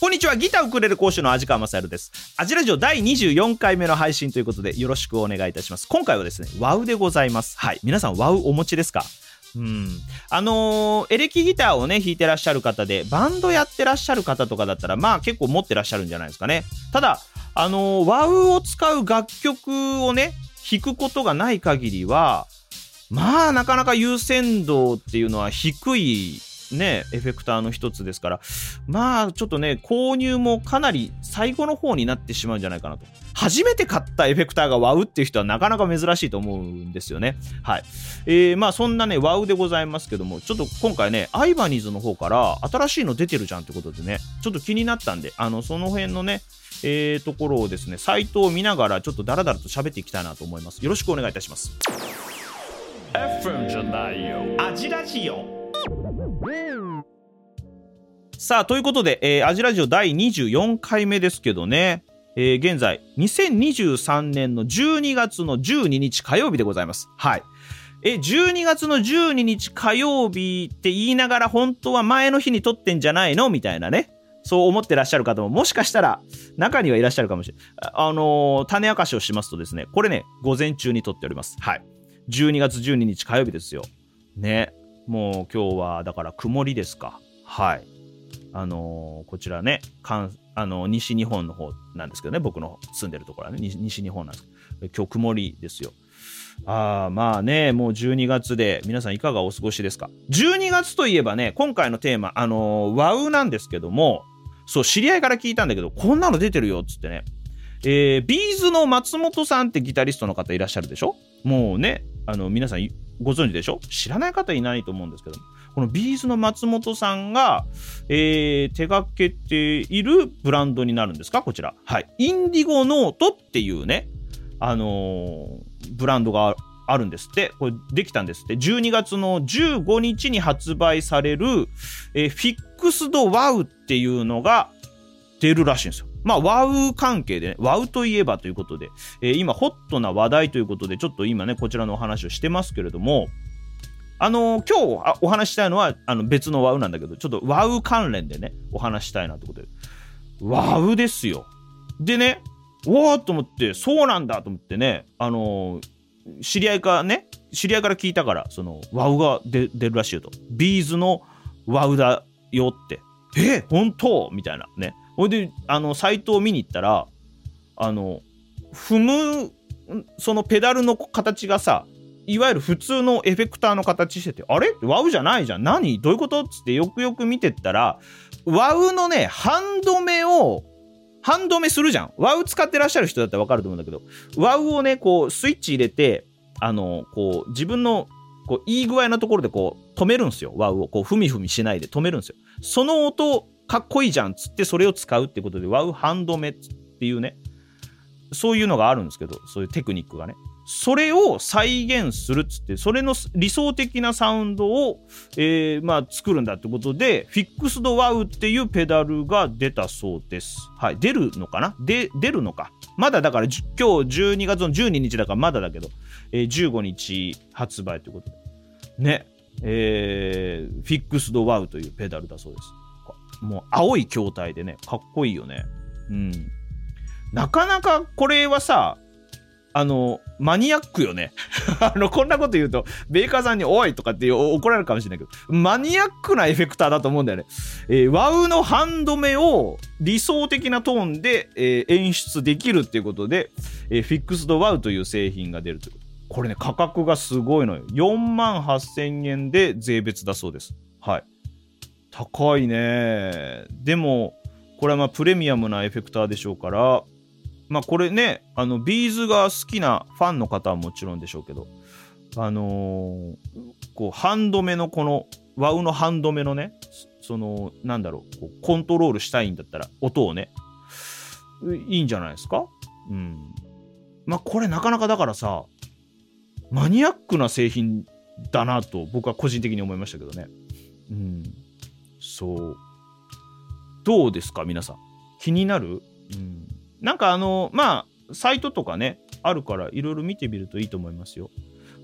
こんにちは。ギターウクレレ講師の味川雅です。アジラジオ第24回目の配信ということでよろしくお願いいたします。今回はですねワウでございます。はい。皆さんワウお持ちですか？うん、あのーエレキギターをね弾いてらっしゃる方でバンドやってらっしゃる方とかだったらまあ結構持ってらっしゃるんじゃないですかね。ただあのーワウを使う楽曲をね弾くことがない限りはまあなかなか優先度っていうのは低いねエフェクターの一つですから。まあちょっとね購入もかなり最後の方になってしまうんじゃないかなと。初めて買ったエフェクターがワウっていう人はなかなか珍しいと思うんですよね。はい。えー、まあそんなねワウでございますけどもちょっと今回ねアイバニーズの方から新しいの出てるじゃんってことでねちょっと気になったんであのその辺のねえー、ところをですねサイトを見ながらちょっとダラダラと喋っていきたいなと思います。よろしくお願いいたします。FM じゃないよ。アジラジオさあということで、えーアジラジオ第24回目ですけどね、えー現在2023年の12月の12日火曜日でございます。はい。え12月の12日火曜日って言いながら本当は前の日に撮ってんじゃないの？みたいなね。そう思ってらっしゃる方ももしかしたら中にはいらっしゃるかもしれない。あのー種明かしをしますとですねこれね午前中に撮っております。はい。12月12日火曜日ですよ。ね。もう今日はだから曇りですか。はい。あのーこちらね関あの西日本の方なんですけどね僕の住んでるところはね西西日本なんです。けど今日曇りですよ。ああまあねもう12月で皆さんいかがお過ごしですか。12月といえばね今回のテーマあのーワウなんですけどもそう知り合いから聞いたんだけどこんなの出てるよっつってねえービーズの松本さんってギタリストの方いらっしゃるでしょ？もうねあの皆さんご存知でしょ？知らない方いないと思うんですけどこのビーズの松本さんが、えー手掛けているブランドになるんですか？こちら。はい。インディゴノートっていうね、あのーブランドがあるんですって。これできたんですって。12月の15日に発売される、えーフィックスドワウっていうのが出るらしいんですよ。まあ、ワウ関係でね、ワウといえばということで、えー今ホットな話題ということで、ちょっと今ね、こちらのお話をしてますけれども、あのー今日お話したいのはあの別のワウなんだけど、ちょっとワウ関連でね、お話したいなってことで。ワウですよ。でね、わーと思って、そうなんだと思ってね、あのー知り合いかね、知り合いから聞いたから、その、ワウが出出るらしいよと。ビーズのワウだよって。え本当？みたいなね。ほいで、あの、サイトを見に行ったら、あの、踏む、そのペダルの形がさ、いわゆる普通のエフェクターの形してて、あれ？ワウじゃないじゃん。何？どういうこと？っつってよくよく見てったら、ワウのね、ハンド目を、ハンド目するじゃん。ワウ使ってらっしゃる人だったらわかると思うんだけど、ワウをね、こう、スイッチ入れて、あの、こう、自分の、こう、いい具合なところでこう、止めるんですよ。ワウを。こう、ふみふみしないで止めるんですよ。その音、かっこいいじゃんっつって、それを使うってことで、ワウハンド目っていうね、そういうのがあるんですけど、そういうテクニックがね。それを再現するっつって、それの理想的なサウンドを、えーまあ、作るんだってことで、フィックスドワウっていうペダルが出たそうです。はい。出るのかな？で、出るのか？まだだから、今日12月の12日だからまだだけど、えー15日発売ということで。ね。えーフィックスドワウというペダルだそうです。もう青い筐体でね、かっこいいよね。うん。なかなかこれはさ、あの、マニアックよね。あの、こんなこと言うと、メーカーさんにおいとかって怒られるかもしれないけど、マニアックなエフェクターだと思うんだよね。えーワウのハンド目を理想的なトーンで、えー演出できるっていうことで、えーフィックスドワウという製品が出るということ。これね、価格がすごいのよ。4万8000円で税別だそうです。はい。高いね。でも、これはまあプレミアムなエフェクターでしょうから、まあこれね、あの、ビーズが好きなファンの方はもちろんでしょうけど、あのーこう、ハンド目のこの、ワウのハンド目のね、その、なんだろう、こうコントロールしたいんだったら、音をね、いいんじゃないですか？うん。まあこれなかなかだからさ、マニアックな製品だなと僕は個人的に思いましたけどね。うん。そう。どうですか皆さん？気になる？うん。なんかあの、まあ、サイトとかね、あるからいろいろ見てみるといいと思いますよ。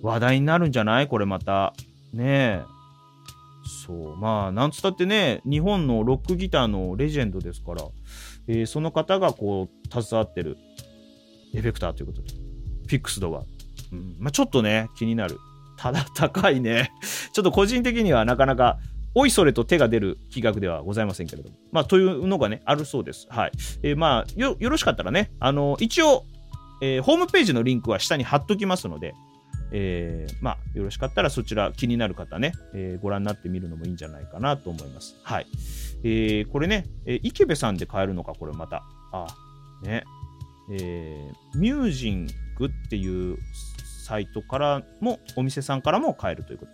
話題になるんじゃない？これまた。ねえ。そうまあなんつったってね日本のロックギターのレジェンドですから、えーその方がこう携わってるエフェクターということでフィックスドが、うんまあ、ちょっとね気になるただ高いね ちょっと個人的にはなかなかおいそれと手が出る企画ではございませんけれどもまあというのがねあるそうですはい、えーまあよよろしかったらねあの一応、えーホームページのリンクは下に貼っときますのでえーまあ、よろしかったらそちら気になる方ね、えーご覧になってみるのもいいんじゃないかなと思います。はい。えーこれね、えー池部さんで買えるのか、これまた。あ、ね。えーミュージングっていうサイトからも、お店さんからも買えるというこ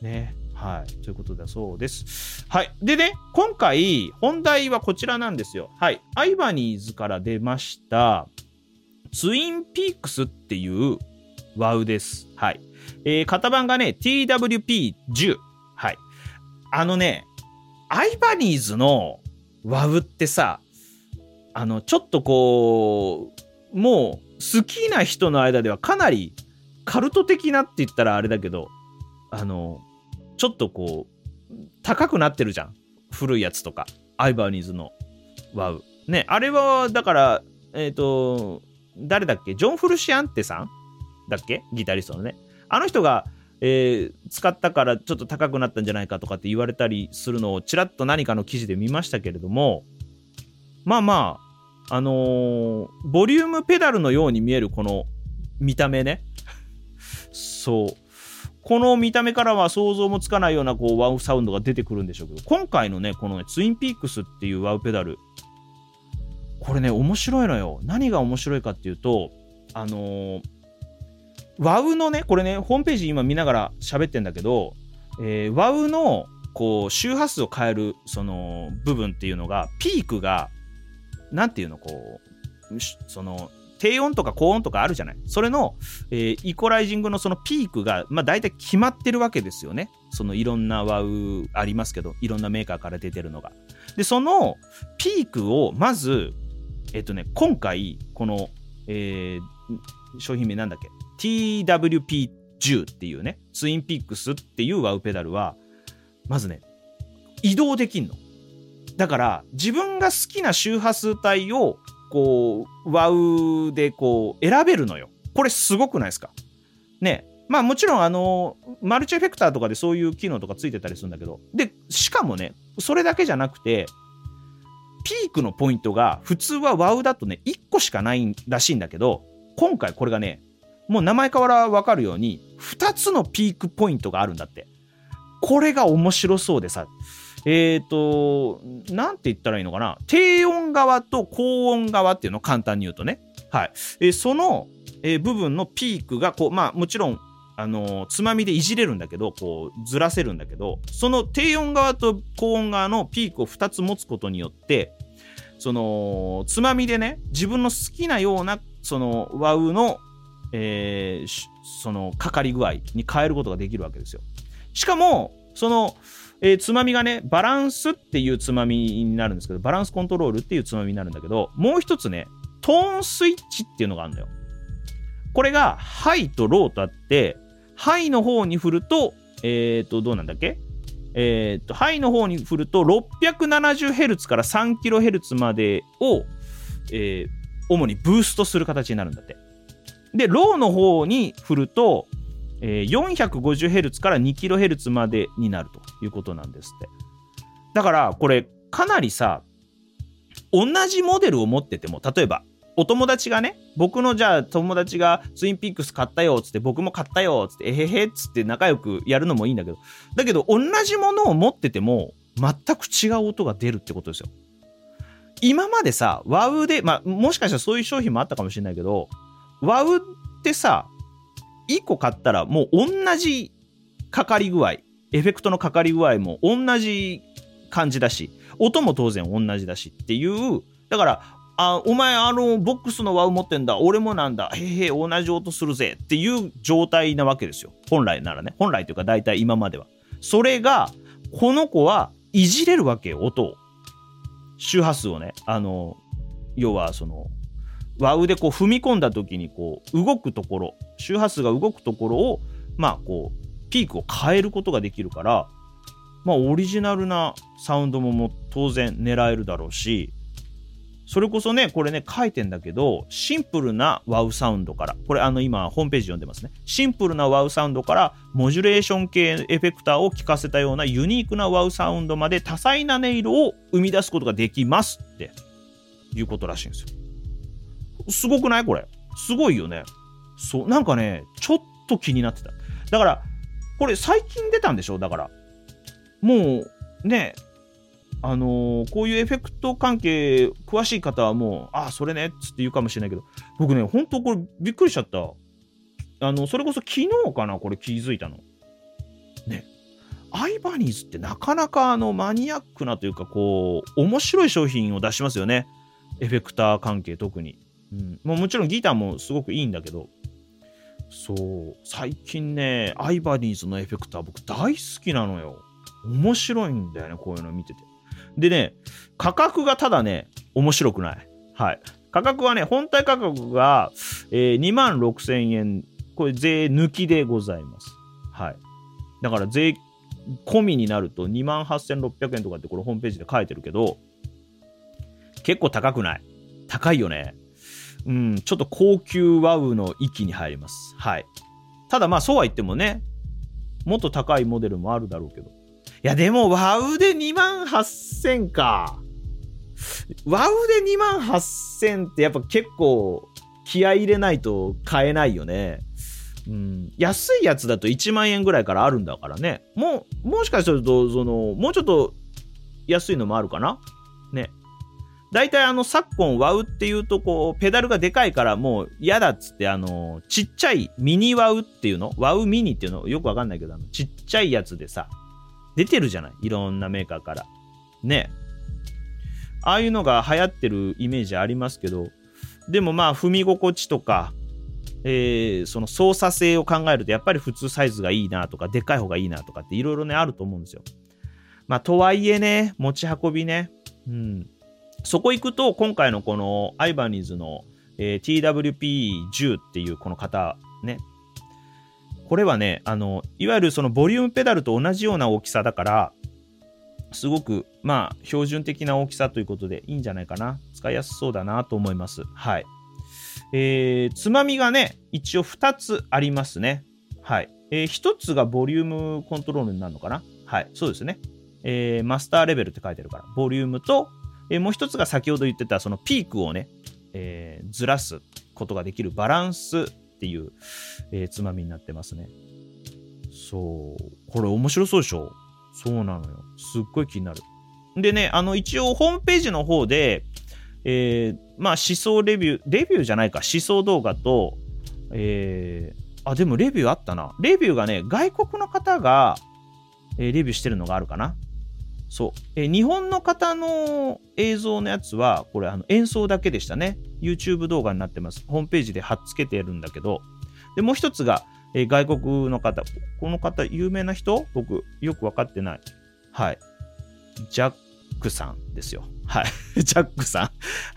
と。ね。はい。ということだそうです。はい。でね、今回、本題はこちらなんですよ。はい。アイバニーズから出ました、ツインピークスっていうワウです。はい。えー型番がね、TWP10。はい。あのね、アイバニーズのワウってさ、あの、ちょっとこう、もう好きな人の間ではかなりカルト的なって言ったらあれだけど、あの、ちょっとこう、高くなってるじゃん。古いやつとか。アイバーニーズのワウ。ね、あれは、だから、えっ、と、誰だっけ？ジョン・フルシアンテさん？だっけ？ギタリストのね。あの人が、えー使ったからちょっと高くなったんじゃないかとかって言われたりするのをちらっと何かの記事で見ましたけれども、まあまあ、あのーボリュームペダルのように見えるこの見た目ね。そう。この見た目からは想像もつかないようなこうワウサウンドが出てくるんでしょうけど、今回のね、このね、ツインピークスっていうワウペダル、これね、面白いのよ。何が面白いかっていうと、あのーワウのね、これね、ホームページ今見ながら喋ってんだけど、えーワウのこう周波数を変えるその部分っていうのが、ピークが、なんていうの、こう、その、低音とか高音とかあるじゃない？それの、えーイコライジングのそのピークが、まあ大体決まってるわけですよね。そのいろんなワウありますけど、いろんなメーカーから出てるのが。で、そのピークをまず、えっ、とね、今回、この、えー商品名なんだっけ？TWP10 っていうね、ツインピックスっていうワウペダルは、まずね、移動できんの。だから、自分が好きな周波数帯を、こう、ワウでこう、選べるのよ。これすごくないですか？ね。まあもちろん、あの、マルチエフェクターとかでそういう機能とかついてたりするんだけど、で、しかもね、それだけじゃなくて、ピークのポイントが普通はワウだとね、1個しかないらしいんだけど、今回これがね、もう名前からわかるように、2つのピークポイントがあるんだって。これが面白そうでさ、えっ、と、なんて言ったらいいのかな？低音側と高音側っていうの？を簡単に言うとね。はい。えーその、えー部分のピークが、こう、まあもちろん、あのつまみでいじれるんだけど、こう、ずらせるんだけど、その低音側と高音側のピークを2つ持つことによって、その、つまみでね、自分の好きなような、その、ワウの、えーその、かかり具合に変えることができるわけですよ。しかも、その、えーつまみがね、バランスっていうつまみになるんですけど、バランスコントロールっていうつまみになるんだけど、もう一つね、トーンスイッチっていうのがあるんだよ。これが、ハイとローとあって、ハイの方に振ると、えっ、と、どうなんだっけ？えっ、と、ハイの方に振ると、670Hz から 3kHz までを、えー主にブーストする形になるんだって。で、ローの方に振ると、えー 450Hz から 2kHz までになるということなんですって。だから、これ、かなりさ、同じモデルを持ってても、例えば、お友達がね、僕のじゃあ友達がツインピックス買ったよ、つって、僕も買ったよ、つって、えへへっ、つって仲良くやるのもいいんだけど、だけど、同じものを持ってても、全く違う音が出るってことですよ。今までさ、ワウで、まあ、もしかしたらそういう商品もあったかもしれないけど、ワウってさ、1個買ったらもう同じかかり具合、エフェクトのかかり具合も同じ感じだし、音も当然同じだしっていう、だから、あ、お前あのボックスのワウ持ってんだ、俺もなんだ、へへ、同じ音するぜっていう状態なわけですよ。本来ならね。本来というか大体今までは。それが、この子はいじれるわけよ、音を。周波数をね。あの、要はその、ワウでこう踏み込んだ時にこう動くところ周波数が動くところをまあこうピークを変えることができるからまあオリジナルなサウンドもも当然狙えるだろうしそれこそねこれね書いてんだけどシンプルなワウサウンドからこれあの今ホームページ読んでますね。シンプルなワウサウンドからモジュレーション系エフェクターを効かせたようなユニークなワウサウンドまで多彩な音色を生み出すことができますっていうことらしいんですよ。すごくない？これ。すごいよね。そう。なんかねちょっと気になってた。だからこれ最近出たんでしょ？だから。もうねあのーこういうエフェクト関係詳しい方はもうああそれねっつって言うかもしれないけど。僕ね本当これびっくりしちゃった。あのそれこそ昨日かなこれ気づいたの。ね。アイバニーズってなかなかあのマニアックなというかこう面白い商品を出しますよね。エフェクター関係特に、うん、もうもちろんギターもすごくいいんだけど。そう。最近ねアイバニーズのエフェクター僕大好きなのよ。面白いんだよねこういうの見てて。でね価格がただね面白くない。はい。価格はね本体価格が、えー、2万6000円。これ税抜きでございます。はい。だから税込みになると2万8600円とかってこれホームページで書いてるけど結構高くない？高いよね。うんちょっと高級ワウの域に入ります。はい。ただまあそうは言ってもねもっと高いモデルもあるだろうけど。いやでもワウで2万8000か。ワウで2万8000ってやっぱ結構気合い入れないと買えないよね。うん、安いやつだと1万円ぐらいからあるんだからね。もうもしかするとそのもうちょっと安いのもあるかな。大体あの昨今ワウっていうとこうペダルがでかいからもう嫌だっつってあのちっちゃいミニワウっていうの？ワウミニっていうの？よくわかんないけどあのちっちゃいやつでさ出てるじゃない？いろんなメーカーから。ね。ああいうのが流行ってるイメージありますけど。でもまあ踏み心地とかえーその操作性を考えるとやっぱり普通サイズがいいなとかでかい方がいいなとかっていろいろねあると思うんですよ。まあとはいえね持ち運びね、うん、そこ行くと今回のこのアイバニーズの、えー TWP10 っていうこの型ねこれはねあのいわゆるそのボリュームペダルと同じような大きさだからすごくまあ標準的な大きさということでいいんじゃないかな使いやすそうだなと思いますはいえーつまみがね、一応2つありますね。はい。えー1つがボリュームコントロールになるのかなはい。そうですね。えーマスターレベルって書いてあるから、ボリュームと、えーもう1つが先ほど言ってた、そのピークをね、えーずらすことができるバランスっていう、えーつまみになってますね。そう。これ面白そうでしょ？そうなのよ。すっごい気になる。でね、あの、一応ホームページの方で、えーまあ思想レビュー、レビューじゃないか、思想動画と、えーあ、でもレビューあったな。レビューがね、外国の方が、えーレビューしてるのがあるかな。そう。えー日本の方の映像のやつは、これあの演奏だけでしたね。YouTube 動画になってます。ホームページで貼っつけてるんだけど、で、もう一つが、えー外国の方。この方、有名な人？僕、よくわかってない。はい。ジャックさんですよ。はい。ジャックさん。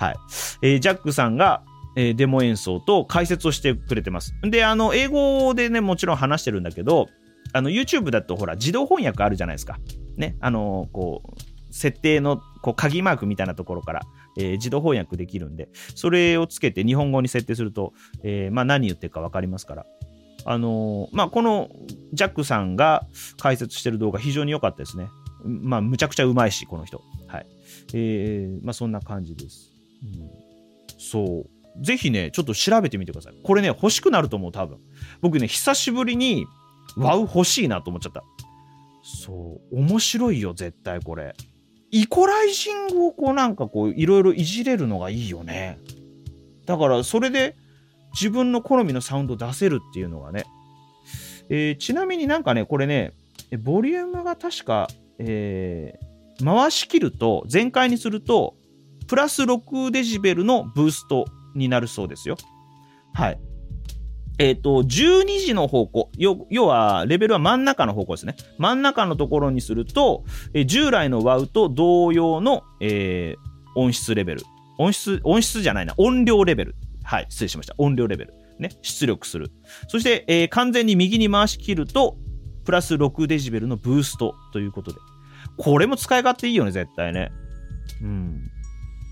はい。えージャックさんが、えーデモ演奏と解説をしてくれてます。で、あの、英語でね、もちろん話してるんだけど、あの、YouTube だとほら、自動翻訳あるじゃないですか。ね。あの、こう、設定の、こう、鍵マークみたいなところから、えー自動翻訳できるんで、それをつけて日本語に設定すると、えーまあ、何言ってるか分かりますから。あのーまあ、このジャックさんが解説してる動画非常に良かったですね。まあ、むちゃくちゃうまいし、この人。はい。えーまあ、そんな感じです。うん、そう。ぜひね、ちょっと調べてみてください。これね、欲しくなると思う、多分。僕ね、久しぶりに、ワウ欲しいなと思っちゃった。そう。面白いよ、絶対これ。イコライジングをこうなんかこう、いろいろいじれるのがいいよね。だから、それで自分の好みのサウンド出せるっていうのがね。えーちなみになんかね、これね、ボリュームが確か、えー回し切ると、全開にすると、プラス6デジベルのブーストになるそうですよ。はい。えっ、と、12時の方向、要要は、レベルは真ん中の方向ですね。真ん中のところにすると、えー従来の WOW と同様の、えー音質レベル。音質、音質じゃないな、音量レベル。はい、失礼しました。音量レベル。ね、出力する。そして、えー完全に右に回し切ると、プラス6デジベルのブーストということで。これも使い勝手いいよね、絶対ね。うん。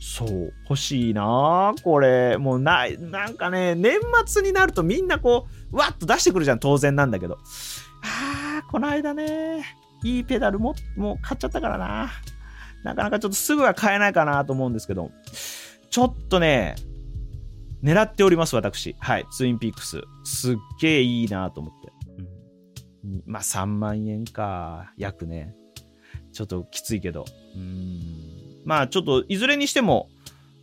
そう。欲しいなこれ。もうない、なんかね、年末になるとみんなこう、わっと出してくるじゃん、当然なんだけど。あー、この間ね、いいペダルも、もう買っちゃったからな。なかなかちょっとすぐは買えないかなと思うんですけど、ちょっとね、狙っております、私。はい、ツインピークス。すっげえいいなと思って。うん、まあ、3万円か、約ね。ちょっときついけど。うん。まあ、ちょっと、いずれにしても、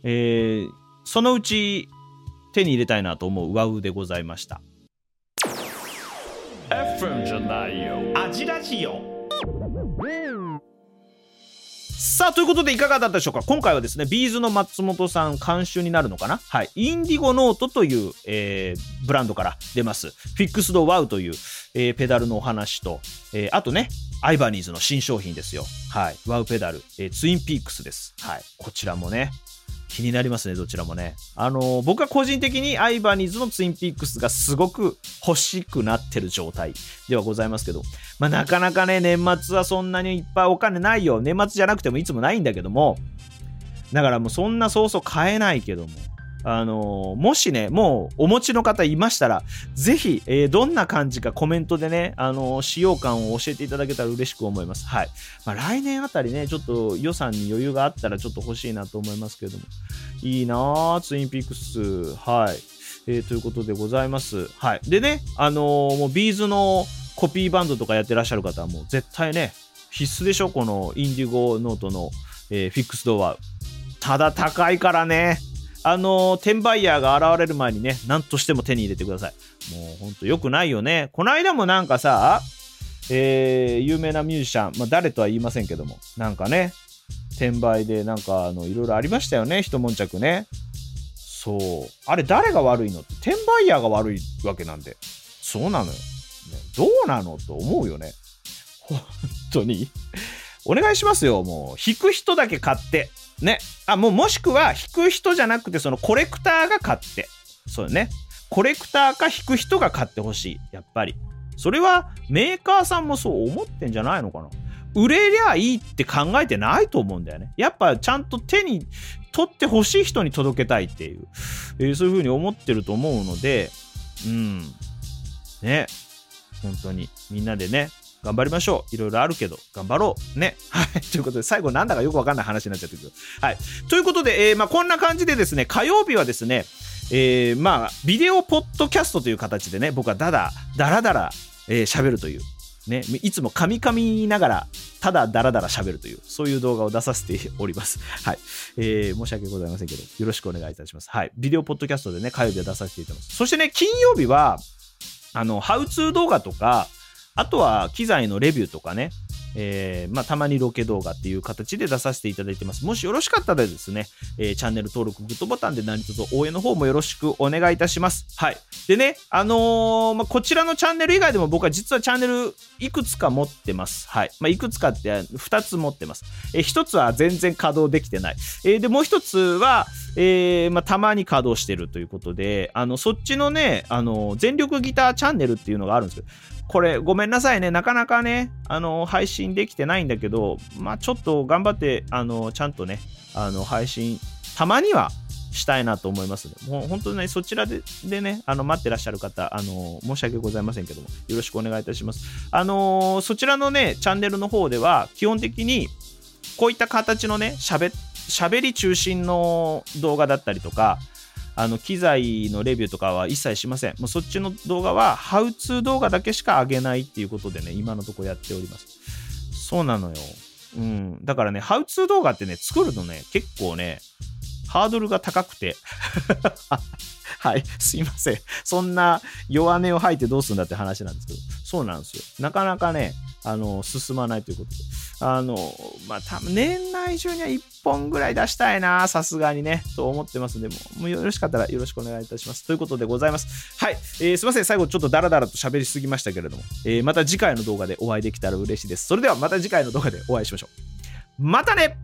えー、そのうち手に入れたいなと思うワウでございました。FM じゃないよアジラジオさあということでいかがだったでしょうか？今回はですね B'z の松本さん監修になるのかな？はい。 Indigo Note という、えーブランドから出ます。 Fixed Wah という、えーペダルのお話と、えーあとね Ibanez の新商品ですよ。はい。ワウペダル、え Twin Peaks です。はい。こちらもね気になりますね、どちらもね。あの僕は個人的に Ibanez の Twin Peaks がすごく欲しくなってる状態ではございますけど、まあ、なかなかね、年末はそんなにいっぱいお金ないよ。年末じゃなくてもいつもないんだけども、だからもうそんなそうそう買えないけども、あのもしね、もうお持ちの方いましたら、ぜひ、えーどんな感じかコメントでね、あの使用感を教えていただけたら嬉しく思います。はい。まあ、来年あたりね、ちょっと予算に余裕があったらちょっと欲しいなと思いますけれども、いいなぁ、ツインピックス。はい。えーということでございます。はい。でね、あのーもうビーズのコピーバンドとかやってらっしゃる方はもう絶対ね、必須でしょ、このインディゴノートの、えーフィックスドア。ただ高いからね、あの転売ヤーが現れる前にね、何としても手に入れてください。もうほんと良くないよね。この間もなんかさ、えー有名なミュージシャン、まあ誰とは言いませんけども、なんかね、転売でなんかあのいろいろありましたよね、一悶着ね。そう。あれ誰が悪いの？って転売ヤーが悪いわけなんで。そうなのよ。どうなのと思うよね。本当に。お願いしますよ、もう。引く人だけ買って。ね。あ、もうもしくは、引く人じゃなくて、そのコレクターが買って。そうよね。コレクターか引く人が買ってほしい。やっぱり。それはメーカーさんもそう思ってんじゃないのかな。売れりゃいいって考えてないと思うんだよね。やっぱちゃんと手に取ってほしい人に届けたいっていう、えーそういうふうに思ってると思うので、うん。ね。本当にみんなでね、頑張りましょう。いろいろあるけど、頑張ろう。ね。はい。ということで、最後なんだかよくわかんない話になっちゃったけど。はい。ということで、えーまあ、こんな感じでですね、火曜日はですね、えーまあ、ビデオポッドキャストという形でね、僕はだだ、だらだら、えー喋るという、ね、いつも噛み噛みながら、ただだらだら喋るという、そういう動画を出させております。はい。えー申し訳ございませんけど、よろしくお願いいたします。はい。ビデオポッドキャストでね、火曜日は出させていただきます。そしてね、金曜日は、あの、ハウツー動画とか、あとは機材のレビューとかね、えーまあ、たまにロケ動画っていう形で出させていただいてます。もしよろしかったらですね、えーチャンネル登録、グッドボタンで何卒応援の方もよろしくお願いいたします。はい。でね、あのーまあ、こちらのチャンネル以外でも僕は実はチャンネルいくつか持ってます。はい。まあ、いくつかって2つ持ってます。えー、1つは全然稼働できてない。えーで、もう1つは、えーまあ、たまに稼働してるということで、あの、そっちのね、あの、全力ギターチャンネルっていうのがあるんですけど、これごめんなさいね、なかなかね、あの、配信できてないんだけど、まあちょっと頑張って、あの、ちゃんとね、あの、配信、たまにはしたいなと思いますので、もう本当にね、そちらででね、あの、待ってらっしゃる方、あの、申し訳ございませんけども、よろしくお願いいたします。あの、そちらのね、チャンネルの方では、基本的に、こういった形のね、しゃべ、しゃべり中心の動画だったりとか、あの機材のレビューとかは一切しません。もうそっちの動画は、ハウツー動画だけしか上げないっていうことでね、今のとこやっております。そうなのよ。うん。だからね、ハウツー動画ってね、作るのね、結構ね、ハードルが高くて。はい、すいません。そんな弱音を吐いてどうするんだって話なんですけど、そうなんですよ。なかなかね、あの、進まないということで。あの、まあ、多分年内中には1本ぐらい出したいな、さすがにね、と思ってますんで、もうよろしかったらよろしくお願いいたします。ということでございます。はい、えーすいません、最後ちょっとダラダラと喋りすぎましたけれども、えーまた次回の動画でお会いできたら嬉しいです。それではまた次回の動画でお会いしましょう。またね